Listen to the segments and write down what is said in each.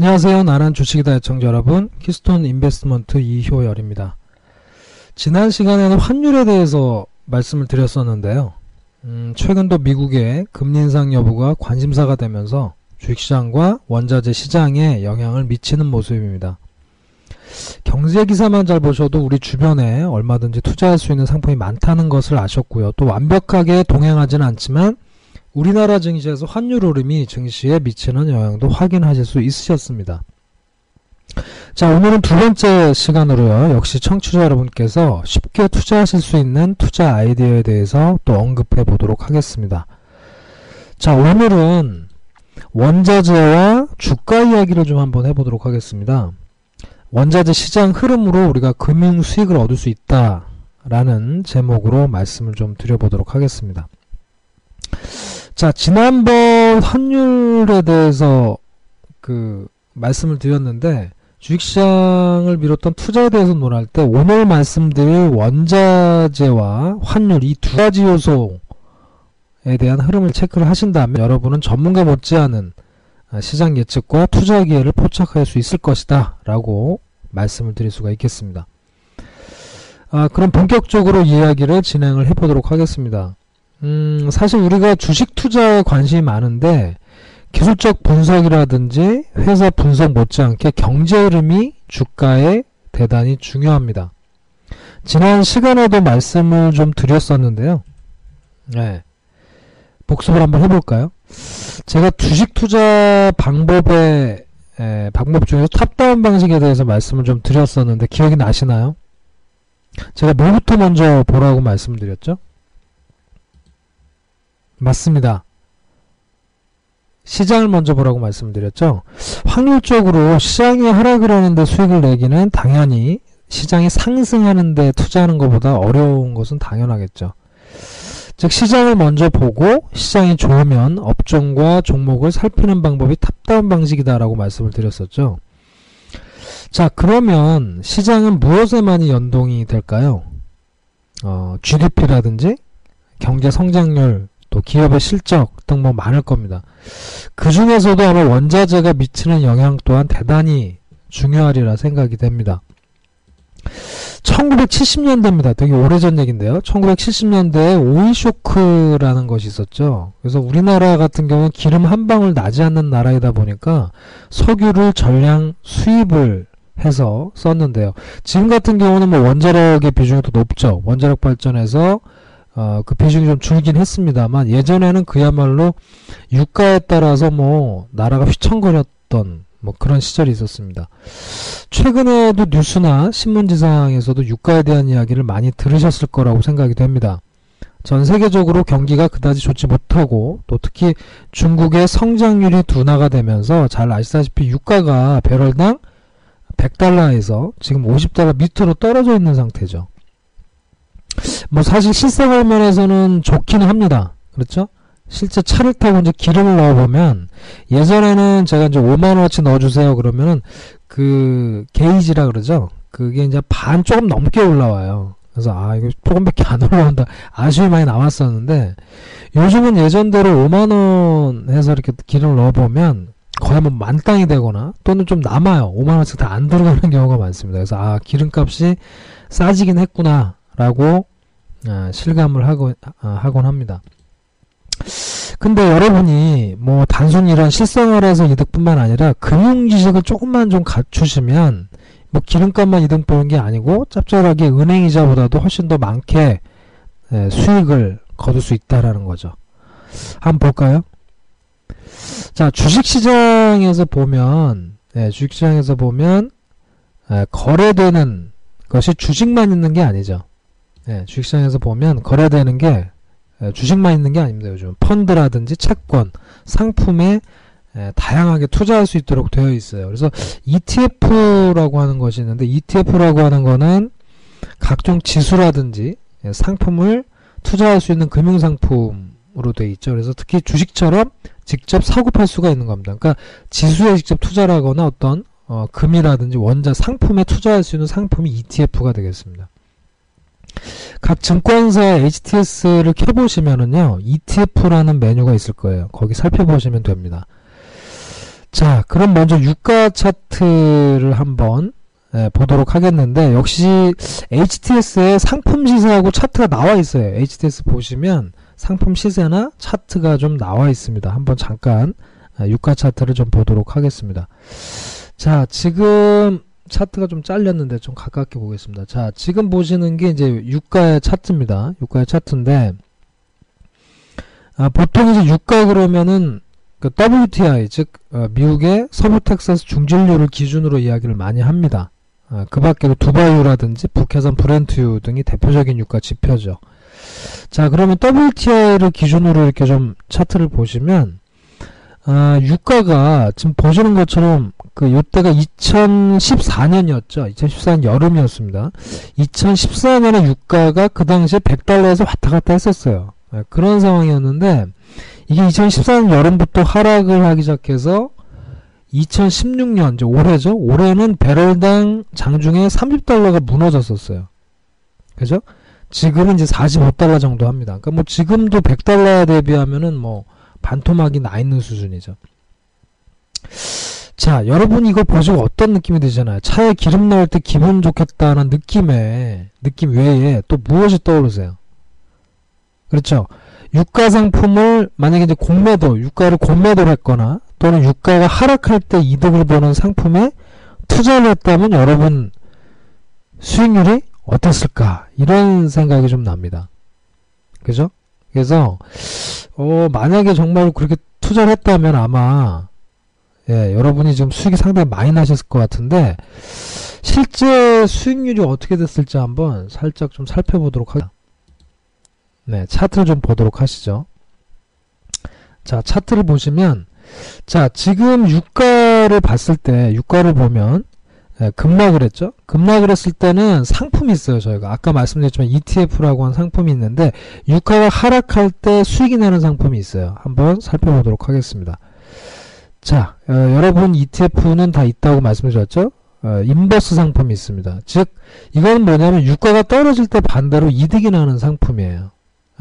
안녕하세요. 나는 주식이다 애청자 여러분. 키스톤 인베스트먼트 이효열입니다. 지난 시간에는 환율에 대해서 말씀을 드렸었는데요. 음, 최근도 미국의 금리 인상 여부가 관심사가 되면서 주식시장과 원자재 시장에 영향을 미치는 모습입니다. 경제 기사만 잘 보셔도 우리 주변에 얼마든지 투자할 수 있는 상품이 많다는 것을 아셨고요. 또 완벽하게 동행하지는 않지만 우리나라 증시에서 환율 오름이 증시에 미치는 영향도 확인하실 수 있으셨습니다. 자, 오늘은 두 번째 시간으로요. 역시 청취자 여러분께서 쉽게 투자하실 수 있는 투자 아이디어에 대해서 또 언급해 보도록 하겠습니다. 자, 오늘은 원자재와 주가 이야기를 좀 한번 해보도록 하겠습니다. 원자재 시장 흐름으로 우리가 금융 수익을 얻을 수 있다라는 제목으로 말씀을 좀 드려보도록 하겠습니다. 자, 지난번 환율에 대해서 그 말씀을 드렸는데 주식시장을 비롯한 투자에 대해서 논할 때 오늘 말씀드릴 원자재와 환율 이 두 가지 요소에 대한 흐름을 체크를 하신다면 여러분은 전문가 못지않은 시장 예측과 투자 기회를 포착할 수 있을 것이다 라고 말씀을 드릴 수가 있겠습니다. 아, 그럼 본격적으로 이야기를 진행을 해보도록 하겠습니다. 음, 사실 우리가 주식 투자에 관심이 많은데 기술적 분석이라든지 회사 분석 못지않게 경제 흐름이 주가에 대단히 중요합니다. 지난 시간에도 말씀을 좀 드렸었는데요. 네. 복습을 한번 해볼까요? 제가 주식 투자 방법의 에, 방법 중에서 탑다운 방식에 대해서 말씀을 좀 드렸었는데 기억이 나시나요? 제가 뭐부터 먼저 보라고 말씀드렸죠? 맞습니다. 시장을 먼저 보라고 말씀드렸죠. 확률적으로 시장이 하락을 하는데 수익을 내기는 당연히 시장이 상승하는데 투자하는 것보다 어려운 것은 당연하겠죠. 즉 시장을 먼저 보고 시장이 좋으면 업종과 종목을 살피는 방법이 탑다운 방식이다라고 말씀을 드렸었죠. 자 그러면 시장은 무엇에 많이 연동이 될까요? 어, GDP라든지 경제 성장률 또 기업의 실적 등 뭐 많을 겁니다. 그 중에서도 아마 원자재가 미치는 영향 또한 대단히 중요하리라 생각이 됩니다. 1970년대입니다. 되게 오래전 얘기인데요. 1970년대에 오일 쇼크라는 것이 있었죠. 그래서 우리나라 같은 경우는 기름 한 방울 나지 않는 나라이다 보니까 석유를 전량 수입을 해서 썼는데요. 지금 같은 경우는 뭐 원자력의 비중이 더 높죠. 원자력 발전에서 어, 그 비중이 좀 줄긴 했습니다만 예전에는 그야말로 유가에 따라서 뭐 나라가 휘청거렸던 뭐 그런 시절이 있었습니다. 최근에도 뉴스나 신문지상에서도 유가에 대한 이야기를 많이 들으셨을 거라고 생각이 됩니다. 전 세계적으로 경기가 그다지 좋지 못하고 또 특히 중국의 성장률이 둔화가 되면서 잘 아시다시피 유가가 배럴당 100달러에서 지금 50달러 밑으로 떨어져 있는 상태죠. 뭐 사실 실생활 면에서는 좋기는 합니다. 그렇죠? 실제 차를 타고 이제 기름을 넣어보면 예전에는 제가 이제 5만원어치 넣어주세요 그러면은 그 게이지라 그러죠. 그게 이제 반 조금 넘게 올라와요. 그래서 아 이거 조금밖에 안 올라온다 아쉬움이 많이 남았었는데 요즘은 예전대로 5만원 해서 이렇게 기름을 넣어보면 거의 뭐 만땅이 되거나 또는 좀 남아요. 5만원씩 다 안 들어가는 경우가 많습니다. 그래서 아 기름값이 싸지긴 했구나 라고 아, 실감을 아, 하곤 합니다. 근데 여러분이 뭐 단순히 이런 실생활에서 이득뿐만 아니라 금융 지식을 조금만 좀 갖추시면 뭐 기름값만 이득 보는 게 아니고 짭짤하게 은행 이자보다도 훨씬 더 많게 예, 수익을 거둘 수 있다라는 거죠. 한번 볼까요? 자, 주식시장에서 보면, 예, 주식시장에서 보면, 예, 거래되는 것이 주식만 있는 게 아니죠. 예, 주식시장에서 보면 거래되는 게 예, 주식만 있는 게 아닙니다. 요즘 펀드라든지 채권, 상품에 예, 다양하게 투자할 수 있도록 되어 있어요. 그래서 ETF라고 하는 것이 있는데 ETF라고 하는 거는 각종 지수라든지 예, 상품을 투자할 수 있는 금융상품으로 되어 있죠. 그래서 특히 주식처럼 직접 사고 팔 수가 있는 겁니다. 그러니까 지수에 직접 투자를 하거나 어떤 어, 금이라든지 원자 상품에 투자할 수 있는 상품이 ETF가 되겠습니다. 각 증권사 HTS를 켜보시면은요, ETF라는 메뉴가 있을 거예요. 거기 살펴보시면 됩니다. 자, 그럼 먼저 유가 차트를 한번 예, 보도록 하겠는데, 역시 HTS에 상품 시세하고 차트가 나와 있어요. HTS 보시면 상품 시세나 차트가 좀 나와 있습니다. 한번 잠깐 아, 유가 차트를 좀 보도록 하겠습니다. 자, 지금 차트가 좀 잘렸는데 좀 가깝게 보겠습니다. 자, 지금 보시는 게 이제 유가의 차트입니다. 유가의 차트인데, 아, 보통 이제 유가 그러면은 그 WTI, 즉, 어, 미국의 서부 텍사스 중진료를 기준으로 이야기를 많이 합니다. 아, 그 밖에도 두바이유라든지 북해산 브렌트유 등이 대표적인 유가 지표죠. 자, 그러면 WTI를 기준으로 이렇게 좀 차트를 보시면, 아, 유가가 지금 보시는 것처럼 그 요때가 2014년이었죠. 2014년 여름이었습니다. 2014년에 유가가 그 당시에 100달러에서 왔다 갔다 했었어요. 네, 그런 상황이었는데 이게 2014년 여름부터 하락을 하기 시작해서 2016년 이제 올해죠. 올해는 배럴당 장중에 30달러가 무너졌었어요. 그죠? 지금은 이제 45달러 정도 합니다. 그러니까 뭐 지금도 100달러 대비하면은 뭐 반토막이 나 있는 수준이죠. 자, 여러분 이거 보시고 어떤 느낌이 드시나요? 차에 기름 넣을 때 기분 좋겠다는 느낌에 느낌 외에 또 무엇이 떠오르세요? 그렇죠. 유가 상품을 만약에 이제 공매도, 유가를 공매도를 했거나 또는 유가가 하락할 때 이득을 보는 상품에 투자를 했다면 여러분 수익률이 어땠을까? 이런 생각이 좀 납니다. 그죠? 그래서 어, 만약에 정말 그렇게 투자를 했다면 아마 예, 여러분이 지금 수익이 상당히 많이 나셨을 것 같은데 실제 수익률이 어떻게 됐을지 한번 살짝 좀 살펴보도록 하겠습니다. 네, 차트를 좀 보도록 하시죠. 자, 차트를 보시면 자, 지금 유가를 봤을 때 유가를 보면 예, 급락을 했죠. 급락을 했을 때는 상품이 있어요. 저희가 아까 말씀드렸지만 ETF라고 한 상품이 있는데 유가가 하락할 때 수익이 나는 상품이 있어요. 한번 살펴보도록 하겠습니다. 자, 어, 여러분 ETF는 다 있다고 말씀드렸죠. 어, 인버스 상품이 있습니다. 즉 이건 뭐냐면 유가가 떨어질 때 반대로 이득이 나는 상품이에요.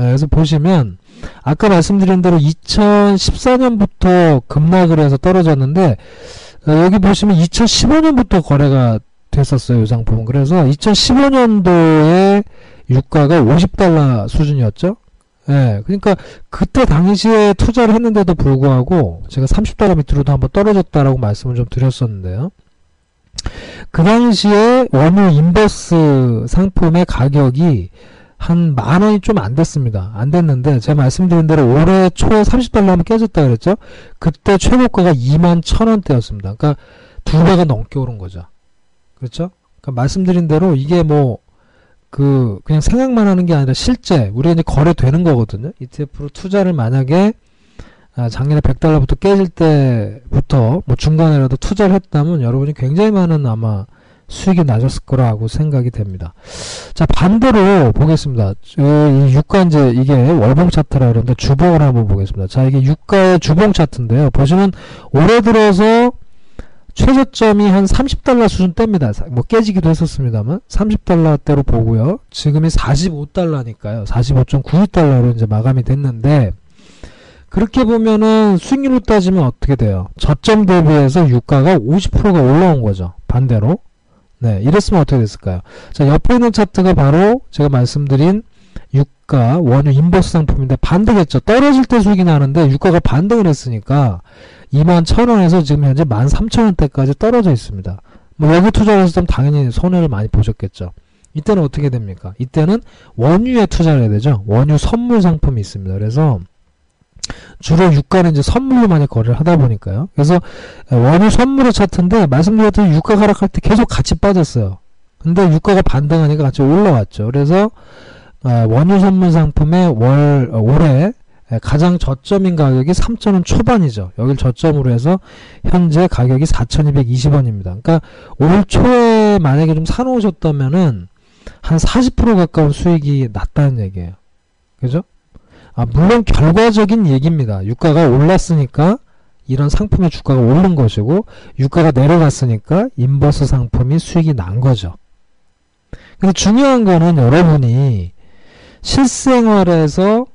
예, 그래서 보시면 아까 말씀드린 대로 2014년부터 급락을 해서 떨어졌는데 어, 여기 보시면 2015년부터 거래가 됐었어요. 이 상품은. 그래서 2015년도에 유가가 50달러 수준이었죠. 예, 그러니까 그때 당시에 투자를 했는데도 불구하고 제가 30달러 밑으로도 한번 떨어졌다라고 말씀을 좀 드렸었는데요. 그 당시에 원유 인버스 상품의 가격이 한 만 원이 좀 안 됐습니다. 안 됐는데 제가 말씀드린 대로 올해 초에 30달러 한번 깨졌다 그랬죠. 그때 최고가가 2만 천 원대였습니다. 그러니까 두 배가 넘게 오른 거죠. 그렇죠? 그러니까 말씀드린 대로 이게 뭐 그 그냥 생각만 하는 게 아니라 실제 우리가 이제 거래되는 거거든요. ETF로 투자를 만약에 아, 작년에 100달러부터 깨질 때부터 뭐 중간에라도 투자를 했다면 여러분이 굉장히 많은 아마 수익이 나셨을 거라고 생각이 됩니다. 자 반대로 보겠습니다. 이 유가 이제 이게 월봉 차트라 그러는데 주봉을 한번 보겠습니다. 자 이게 유가의 주봉 차트인데요. 보시면 올해 들어서 최저점이 한 30달러 수준대입니다. 뭐 깨지기도 했었습니다만 30달러대로 보고요. 지금이 45달러니까요. 45.92달러로 이제 마감이 됐는데 그렇게 보면은 수익률로 따지면 어떻게 돼요? 저점 대비해서 유가가 50%가 올라온 거죠. 반대로. 네, 이랬으면 어떻게 됐을까요? 자, 옆에 있는 차트가 바로 제가 말씀드린 유가 원유 인버스 상품인데 반대겠죠. 떨어질 때 수익이 나는데 유가가 반등을 했으니까 2만 1천원에서 지금 현재 1만 3천원대까지 떨어져 있습니다. 뭐 여기 투자를 했으면 당연히 손해를 많이 보셨겠죠. 이때는 어떻게 됩니까? 이때는 원유에 투자를 해야 되죠. 원유 선물 상품이 있습니다. 그래서 주로 유가는 이제 선물로 많이 거래를 하다 보니까요. 그래서 원유 선물의 차트인데 말씀드렸듯이 유가 하락할 때 계속 같이 빠졌어요. 근데 유가가 반등하니까 같이 올라왔죠. 그래서 아, 원유 선물 상품의 월 어, 올해 가장 저점인 가격이 3,000원 초반이죠. 여길 저점으로 해서 현재 가격이 4,220원입니다. 그러니까 올 초에 만약에 좀 사놓으셨다면은 한 40% 가까운 수익이 났다는 얘기예요. 그죠? 아, 물론 결과적인 얘기입니다. 유가가 올랐으니까 이런 상품의 주가가 오른 것이고 유가가 내려갔으니까 인버스 상품이 수익이 난 거죠. 근데 중요한 거는 여러분이 실생활에서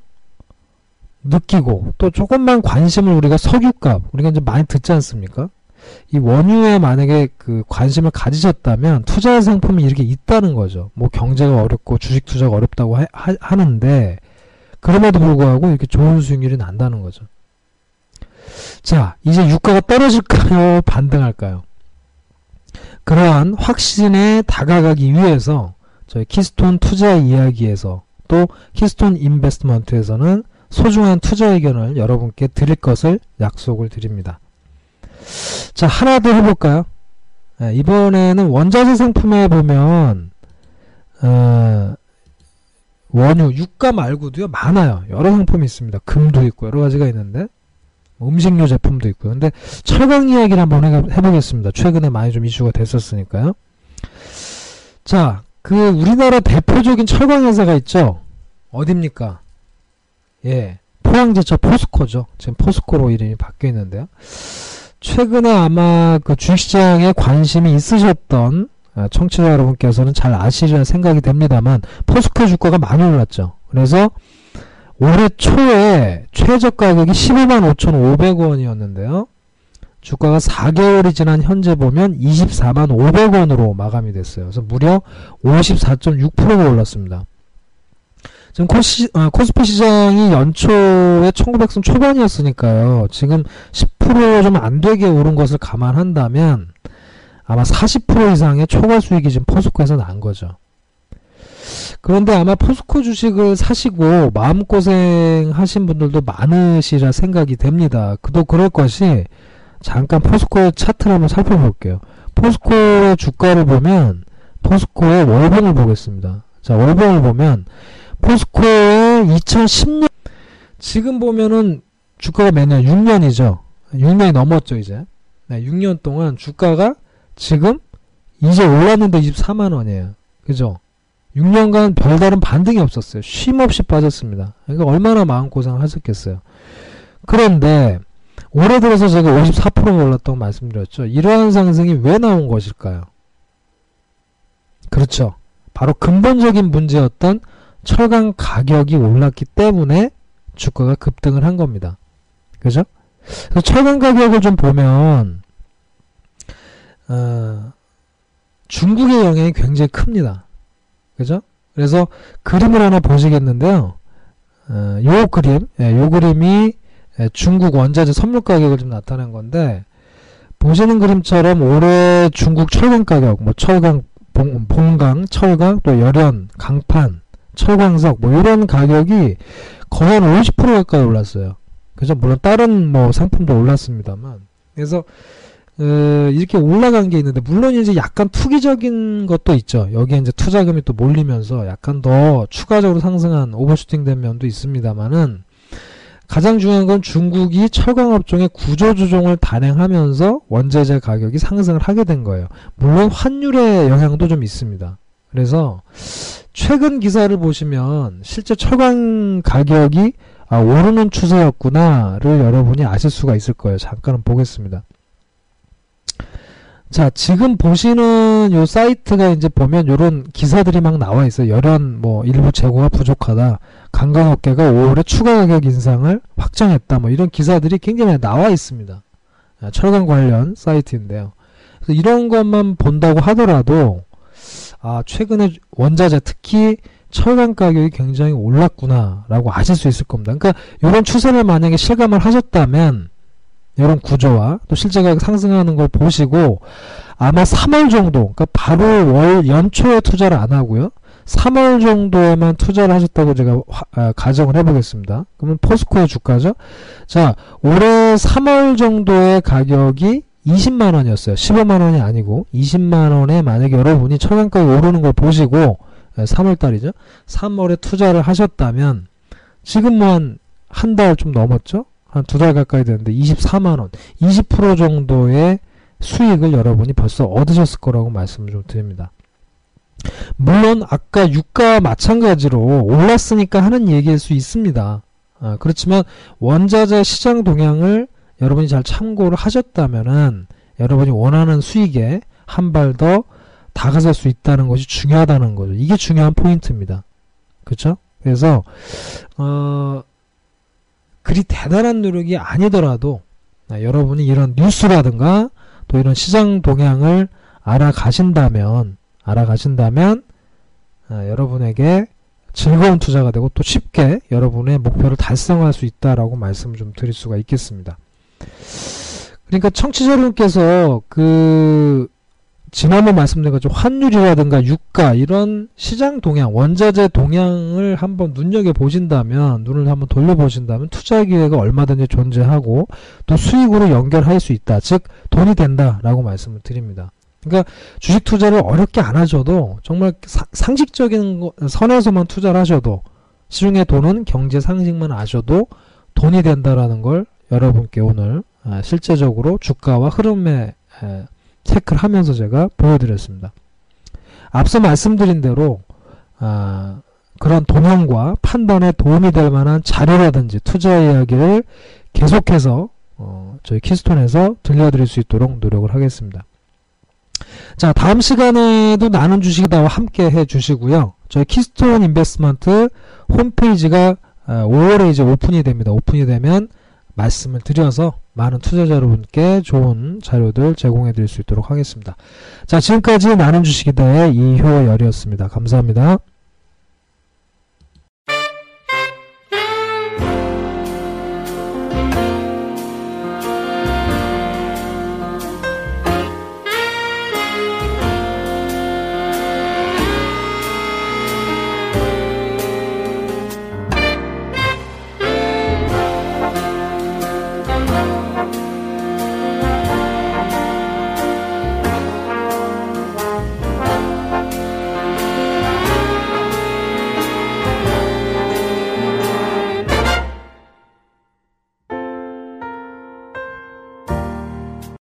느끼고 또 조금만 관심을 우리가 석유값 우리가 이제 많이 듣지 않습니까? 이 원유에 만약에 그 관심을 가지셨다면 투자 상품이 이렇게 있다는 거죠. 뭐 경제가 어렵고 주식 투자가 어렵다고 하, 하, 는데 그럼에도 불구하고 이렇게 좋은 수익률이 난다는 거죠. 자, 이제 유가가 떨어질까요? 반등할까요? 그러한 확신에 다가가기 위해서 저희 키스톤 투자 이야기에서 또 키스톤 인베스트먼트에서는 소중한 투자 의견을 여러분께 드릴 것을 약속을 드립니다. 자, 하나 더 해볼까요? 네, 이번에는 원자재 상품에 보면, 어, 원유, 유가 말고도요, 많아요. 여러 상품이 있습니다. 금도 있고, 여러 가지가 있는데, 뭐 음식료 제품도 있고요. 근데 철강 이야기를 한번 해보겠습니다. 최근에 많이 좀 이슈가 됐었으니까요. 자, 그 우리나라 대표적인 철강 회사가 있죠. 어딥니까? 예, 포항제철 포스코죠. 지금 포스코로 이름이 바뀌어 있는데요. 최근에 아마 그 주식시장에 관심이 있으셨던 아, 청취자 여러분께서는 잘 아시리라 생각이 됩니다만 포스코 주가가 많이 올랐죠. 그래서 올해 초에 최저 가격이 15만 5,500원이었는데요. 주가가 4개월이 지난 현재 보면 24만 500원으로 마감이 됐어요. 그래서 무려 54.6%가 올랐습니다. 지금 코시, 어, 코스피 시장이 연초에 1900선 초반이었으니까요. 지금 10%좀 안 되게 오른 것을 감안한다면 아마 40% 이상의 초과 수익이 지금 포스코에서 난 거죠. 그런데 아마 포스코 주식을 사시고 마음고생 하신 분들도 많으시라 생각이 됩니다. 그도 그럴 것이 잠깐 포스코의 차트를 한번 살펴볼게요. 포스코의 주가를 보면 포스코의 월봉을 보겠습니다. 자, 월봉을 보면 포스코의 2010년 지금 보면은 주가가 매년 6년이죠. 6년이 넘었죠 이제. 네, 6년 동안 주가가 지금 이제 올랐는데 24만 원이에요. 그죠? 6년간 별다른 반등이 없었어요. 쉼 없이 빠졌습니다. 그러니까 얼마나 마음고생을 하셨겠어요. 그런데 올해 들어서 제가 54%가 올랐다고 말씀드렸죠. 이러한 상승이 왜 나온 것일까요? 그렇죠. 바로 근본적인 문제였던 철강 가격이 올랐기 때문에 주가가 급등을 한 겁니다. 그죠? 철강 가격을 좀 보면 어, 중국의 영향이 굉장히 큽니다. 그죠? 그래서 그림을 하나 보시겠는데요. 어, 요 그림, 예, 요 그림이 예, 중국 원자재 선물 가격을 좀 나타낸 건데 보시는 그림처럼 올해 중국 철강 가격, 뭐 철강, 봉, 봉강, 철강, 또 열연, 강판, 철광석 뭐 이런 가격이 거의 한 50% 가까이 올랐어요. 그죠? 물론 다른 뭐 상품도 올랐습니다만. 그래서 어, 이렇게 올라간 게 있는데 물론 이제 약간 투기적인 것도 있죠. 여기에 이제 투자금이 또 몰리면서 약간 더 추가적으로 상승한 오버슈팅된 면도 있습니다만은 가장 중요한 건 중국이 철강업종의 구조조정을 단행하면서 원재재 가격이 상승을 하게 된 거예요. 물론 환율의 영향도 좀 있습니다. 그래서 최근 기사를 보시면 실제 철강 가격이 아, 오르는 추세였구나를 여러분이 아실 수가 있을 거예요. 잠깐은 보겠습니다. 자, 지금 보시는 요 사이트가 이제 보면 요런 기사들이 막 나와 있어요. 열연 뭐 일부 재고가 부족하다. 관광업계가 5월에 추가 가격 인상을 확정했다. 뭐 이런 기사들이 굉장히 나와 있습니다. 아, 철강 관련 사이트인데요. 이런 것만 본다고 하더라도 아, 최근에 원자재 특히 철강 가격이 굉장히 올랐구나라고 아실 수 있을 겁니다. 그러니까 이런 추세를 만약에 실감을 하셨다면 이런 구조와 또 실제 가격 상승하는 걸 보시고 아마 3월 정도, 그러니까 바로 월 연초에 투자를 안 하고요. 3월 정도에만 투자를 하셨다고 제가 화- 아, 가정을 해보겠습니다. 그러면 포스코의 주가죠. 자, 올해 3월 정도의 가격이 20만 원이었어요. 15만 원이 아니고 20만 원에 만약에 여러분이 천안가에 오르는 걸 보시고 3월 달이죠. 3월에 투자를 하셨다면 지금 뭐 한 한 달 좀 넘었죠? 한 두 달 가까이 됐는데 24만 원, 20% 정도의 수익을 여러분이 벌써 얻으셨을 거라고 말씀을 좀 드립니다. 물론 아까 유가 마찬가지로 올랐으니까 하는 얘기일 수 있습니다. 아, 그렇지만 원자재 시장 동향을 여러분이 잘 참고를 하셨다면은 여러분이 원하는 수익에 한 발 더 다가설 수 있다는 것이 중요하다는 거죠. 이게 중요한 포인트입니다. 그렇죠? 그래서 어 그리 대단한 노력이 아니더라도 아, 여러분이 이런 뉴스라든가 또 이런 시장 동향을 알아가신다면 알아가신다면 아, 여러분에게 즐거운 투자가 되고 또 쉽게 여러분의 목표를 달성할 수 있다라고 말씀을 좀 드릴 수가 있겠습니다. 그러니까 청취자 여러분께서 그 지난번 말씀드린 것처럼 환율이라든가 유가 이런 시장 동향, 원자재 동향을 한번 눈여겨 보신다면 눈을 한번 돌려 보신다면 투자 기회가 얼마든지 존재하고 또 수익으로 연결할 수 있다. 즉 돈이 된다라고 말씀을 드립니다. 그러니까 주식 투자를 어렵게 안 하셔도 정말 사- 상식적인 거- 선에서만 투자를 하셔도 시중의 돈은 경제 상식만 아셔도 돈이 된다라는 걸 여러분께 오늘 아, 실제적으로 주가와 흐름에 에, 체크를 하면서 제가 보여드렸습니다. 앞서 말씀드린 대로 아, 그런 동향과 판단에 도움이 될 만한 자료라든지 투자 이야기를 계속해서 어, 저희 키스톤에서 들려드릴 수 있도록 노력을 하겠습니다. 자, 다음 시간에도 나는 주식이다와 함께 해 주시고요. 저희 키스톤 인베스트먼트 홈페이지가 아, 5월에 이제 오픈이 됩니다. 오픈이 되면 말씀을 드려서 많은 투자자 여러분께 좋은 자료들 제공해 드릴 수 있도록 하겠습니다. 자, 지금까지 나는 주식이다의 이효열이었습니다. 감사합니다.